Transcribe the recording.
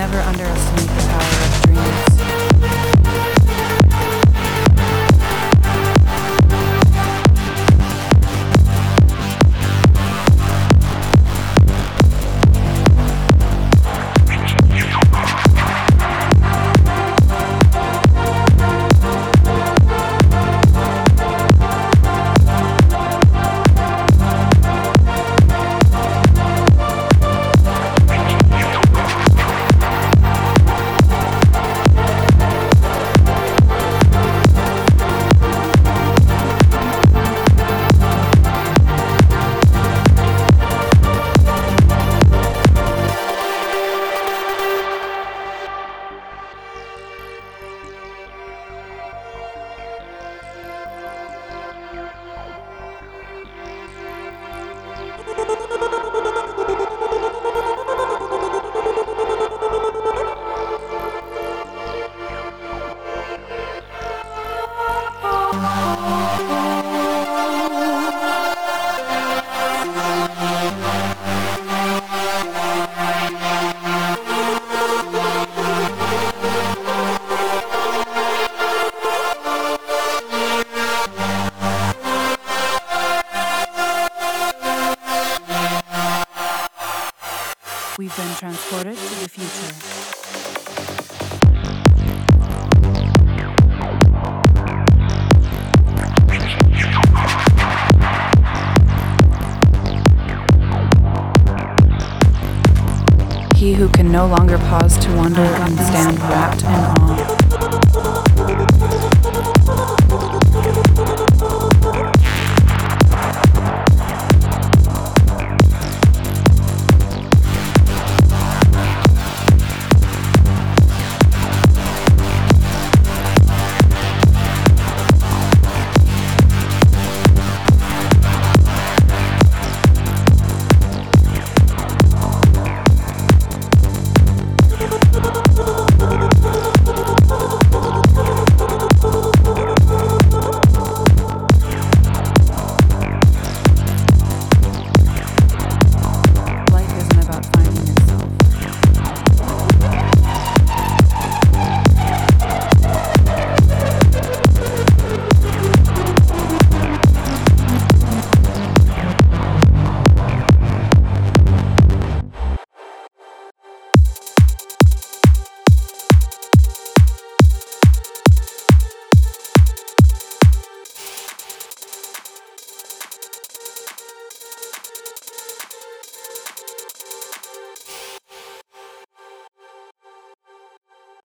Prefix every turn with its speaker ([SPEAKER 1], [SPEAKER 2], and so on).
[SPEAKER 1] Never underestimate the power of dreams. We've been transported to the future. He who can no longer pause to wonder and stand wrapped in awe.